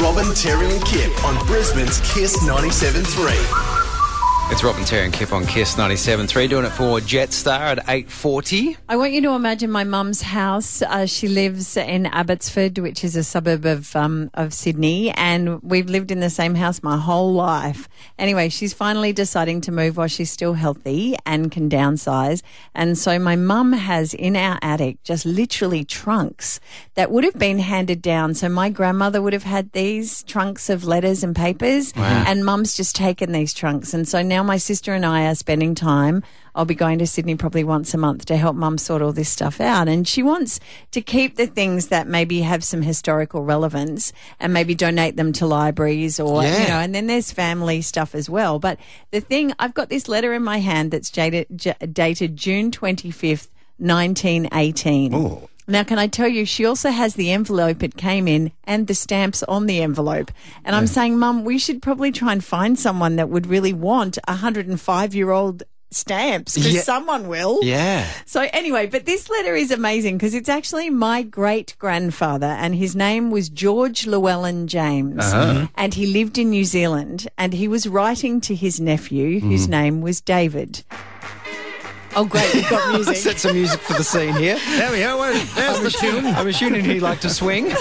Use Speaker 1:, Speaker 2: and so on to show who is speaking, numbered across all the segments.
Speaker 1: Robin, Terry, and Kip on Brisbane's KIIS 97.3.
Speaker 2: It's Robin Terry and Kip on KIIS 97.3, doing it for Jetstar at 8.40.
Speaker 3: I want you to imagine my mum's house. Uh, she lives in Abbotsford, which is a suburb of um, of Sydney, and we've lived in the same house my whole life. Anyway, she's finally deciding to move while she's still healthy and can downsize. And so my mum has in our attic just literally trunks that would have been handed down. So my grandmother would have had these trunks of letters and papers, and mum's just taken these trunks. And so now my sister and I are spending time. I'll be going to Sydney probably once a month to help mum sort all this stuff out. And she wants to keep the things that maybe have some historical relevance and maybe donate them to libraries or,
Speaker 2: Yeah.
Speaker 3: you know, and then there's family stuff as well. But the thing, I've got this letter in my hand that's dated, j- dated June 25th, 1918. Now, can I tell you, she also has the envelope it came in and the stamps on the envelope. And I'm saying, Mum, we should probably try and find someone that would really want 105 year old stamps because
Speaker 2: Yeah.
Speaker 3: someone will.
Speaker 2: Yeah.
Speaker 3: So anyway, but this letter is amazing because it's actually my great grandfather, and his name was George Llewellyn James, uh-huh. mm-hmm. and he lived in New Zealand, and he was writing to his nephew, whose mm-hmm. name was David. Oh, great! We've got music.
Speaker 2: Set some music for the scene here.
Speaker 4: There we go. Well, There's the tune.
Speaker 2: I'm assuming he liked to swing.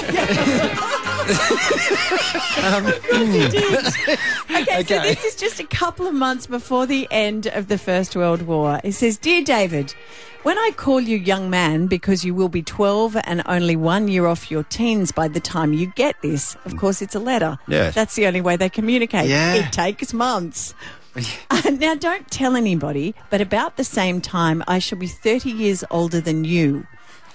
Speaker 3: Of course he did.
Speaker 2: Um, okay, so
Speaker 3: this is just a couple of months before the end of the First World War. It says, Dear David, when I call you young man because you will be 12 and only one year off your teens by the time you get this, of course, it's a letter.
Speaker 4: Yes.
Speaker 3: That's the only way they communicate.
Speaker 2: Yeah.
Speaker 3: It takes months. Uh, now, don't tell anybody, but about the same time, I shall be 30 years older than you.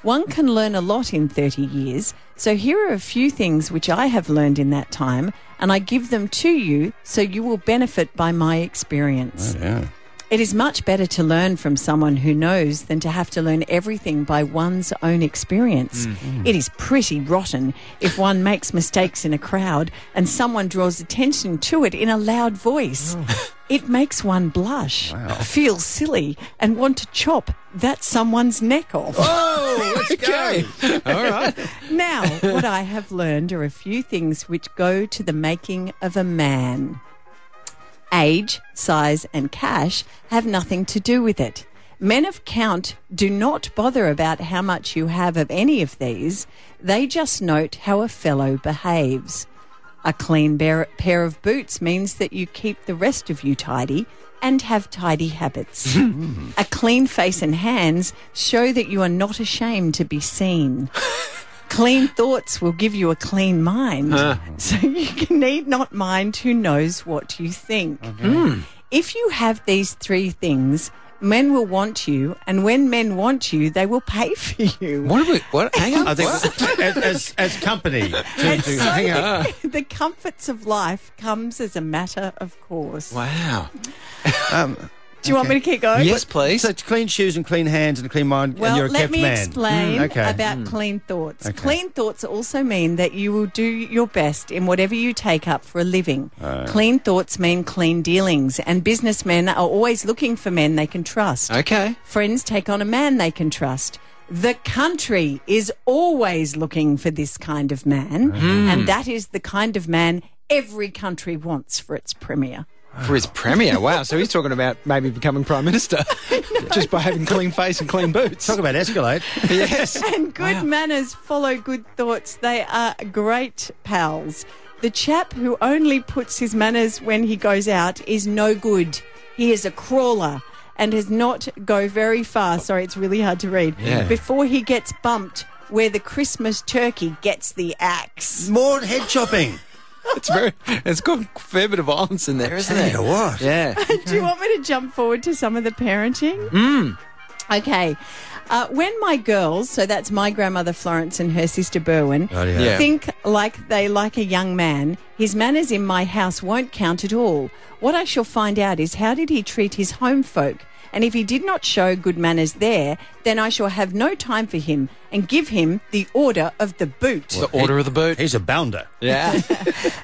Speaker 3: One can learn a lot in 30 years, so here are a few things which I have learned in that time, and I give them to you so you will benefit by my experience.
Speaker 4: Yeah.
Speaker 3: It is much better to learn from someone who knows than to have to learn everything by one's own experience. It is pretty rotten if one makes mistakes in a crowd and someone draws attention to it in a loud voice. It makes one blush, feel silly, and want to chop that someone's neck off.
Speaker 4: Oh, let's
Speaker 2: Okay. All right.
Speaker 3: Now, what I have learned are a few things which go to the making of a man. Age, size, and cash have nothing to do with it. Men of count do not bother about how much you have of any of these, they just note how a fellow behaves. A clean bear- pair of boots means that you keep the rest of you tidy and have tidy habits. a clean face and hands show that you are not ashamed to be seen. Clean thoughts will give you a clean mind. So you can need not mind who knows what you think. Hmm. If you have these three things, men will want you, and when men want you, they will pay for you.
Speaker 2: What are we? What? Hang on.
Speaker 4: I think as, as, as company. To,
Speaker 3: And
Speaker 4: to
Speaker 3: so
Speaker 4: hang out.
Speaker 3: the comforts of life comes as a matter of course.
Speaker 2: Wow.
Speaker 3: Um, Do you want me to keep going?
Speaker 2: Yes, please.
Speaker 4: So clean shoes and clean hands and a clean mind, and
Speaker 3: Well,
Speaker 4: you're a
Speaker 3: let me explain
Speaker 4: Mm, okay.
Speaker 3: about clean thoughts.
Speaker 4: Okay.
Speaker 3: Clean thoughts also mean that you will do your best in whatever you take up for a living. Clean thoughts mean clean dealings, and businessmen are always looking for men they can trust.
Speaker 2: Okay.
Speaker 3: Friends take on a man they can trust. The country is always looking for this kind of man, and that is the kind of man every country wants for its premier.
Speaker 2: For his premier. Wow. So he's talking about maybe becoming prime minister just by having clean face and clean boots.
Speaker 4: Talk about escalate.
Speaker 2: yes.
Speaker 3: And good manners follow good thoughts. They are great pals. The chap who only puts his manners when he goes out is no good. He is a crawler and has not go very far. Sorry, it's really hard to read.
Speaker 2: Yeah.
Speaker 3: Before he gets bumped where the Christmas turkey gets the axe.
Speaker 4: More head chopping.
Speaker 2: It's very. It's got a fair bit of violence in there, isn't
Speaker 4: Tell
Speaker 2: it?
Speaker 4: you what.
Speaker 2: Yeah.
Speaker 3: Do you want me to jump forward to some of the parenting? Mm. Okay. Uh, when my girls, so that's my grandmother Florence and her sister Berwin,
Speaker 4: Oh, yeah.
Speaker 2: Yeah.
Speaker 3: think like they like a young man, his manners in my house won't count at all. What I shall find out is how did he treat his home folk? And if he did not show good manners there, then I shall have no time for him and give him the order of the boot.
Speaker 2: The order of the boot.
Speaker 4: He's a bounder.
Speaker 2: Yeah.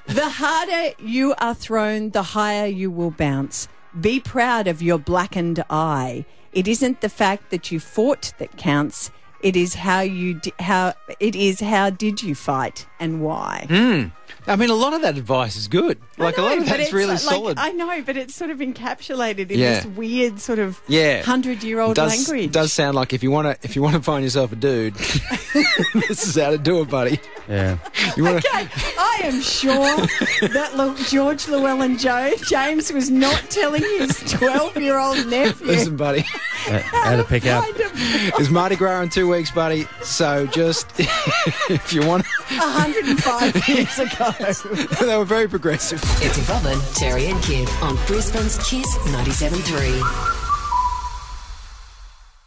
Speaker 3: The harder you are thrown, the higher you will bounce. Be proud of your blackened eye. It isn't the fact that you fought that counts. It is how you di- how it is how did you fight. and why? Hmm.
Speaker 2: I mean, a lot of that advice is good. Like a lot of that's
Speaker 3: it's
Speaker 2: really
Speaker 3: like-
Speaker 2: solid.
Speaker 3: I know, but it's sort of encapsulated in
Speaker 2: Yeah.
Speaker 3: this weird sort of
Speaker 2: yeah,
Speaker 3: hundred-year-old
Speaker 2: does,
Speaker 3: language.
Speaker 2: Does sound like if you want to if you want to find yourself a dude, this is how to do it, buddy.
Speaker 4: Yeah.
Speaker 2: You want to.
Speaker 3: Okay, I am sure that Lu- George Llewellyn Joe James was not telling his twelve-year-old nephew
Speaker 2: Listen, buddy,
Speaker 4: Uh, How to pick up.
Speaker 2: it's Mardi Gras in two weeks, buddy. So just if you want,
Speaker 3: 105 years ago.
Speaker 2: they were very progressive.
Speaker 5: It's Robin, Terry, and Kip on Brisbane's KIIS 97.3.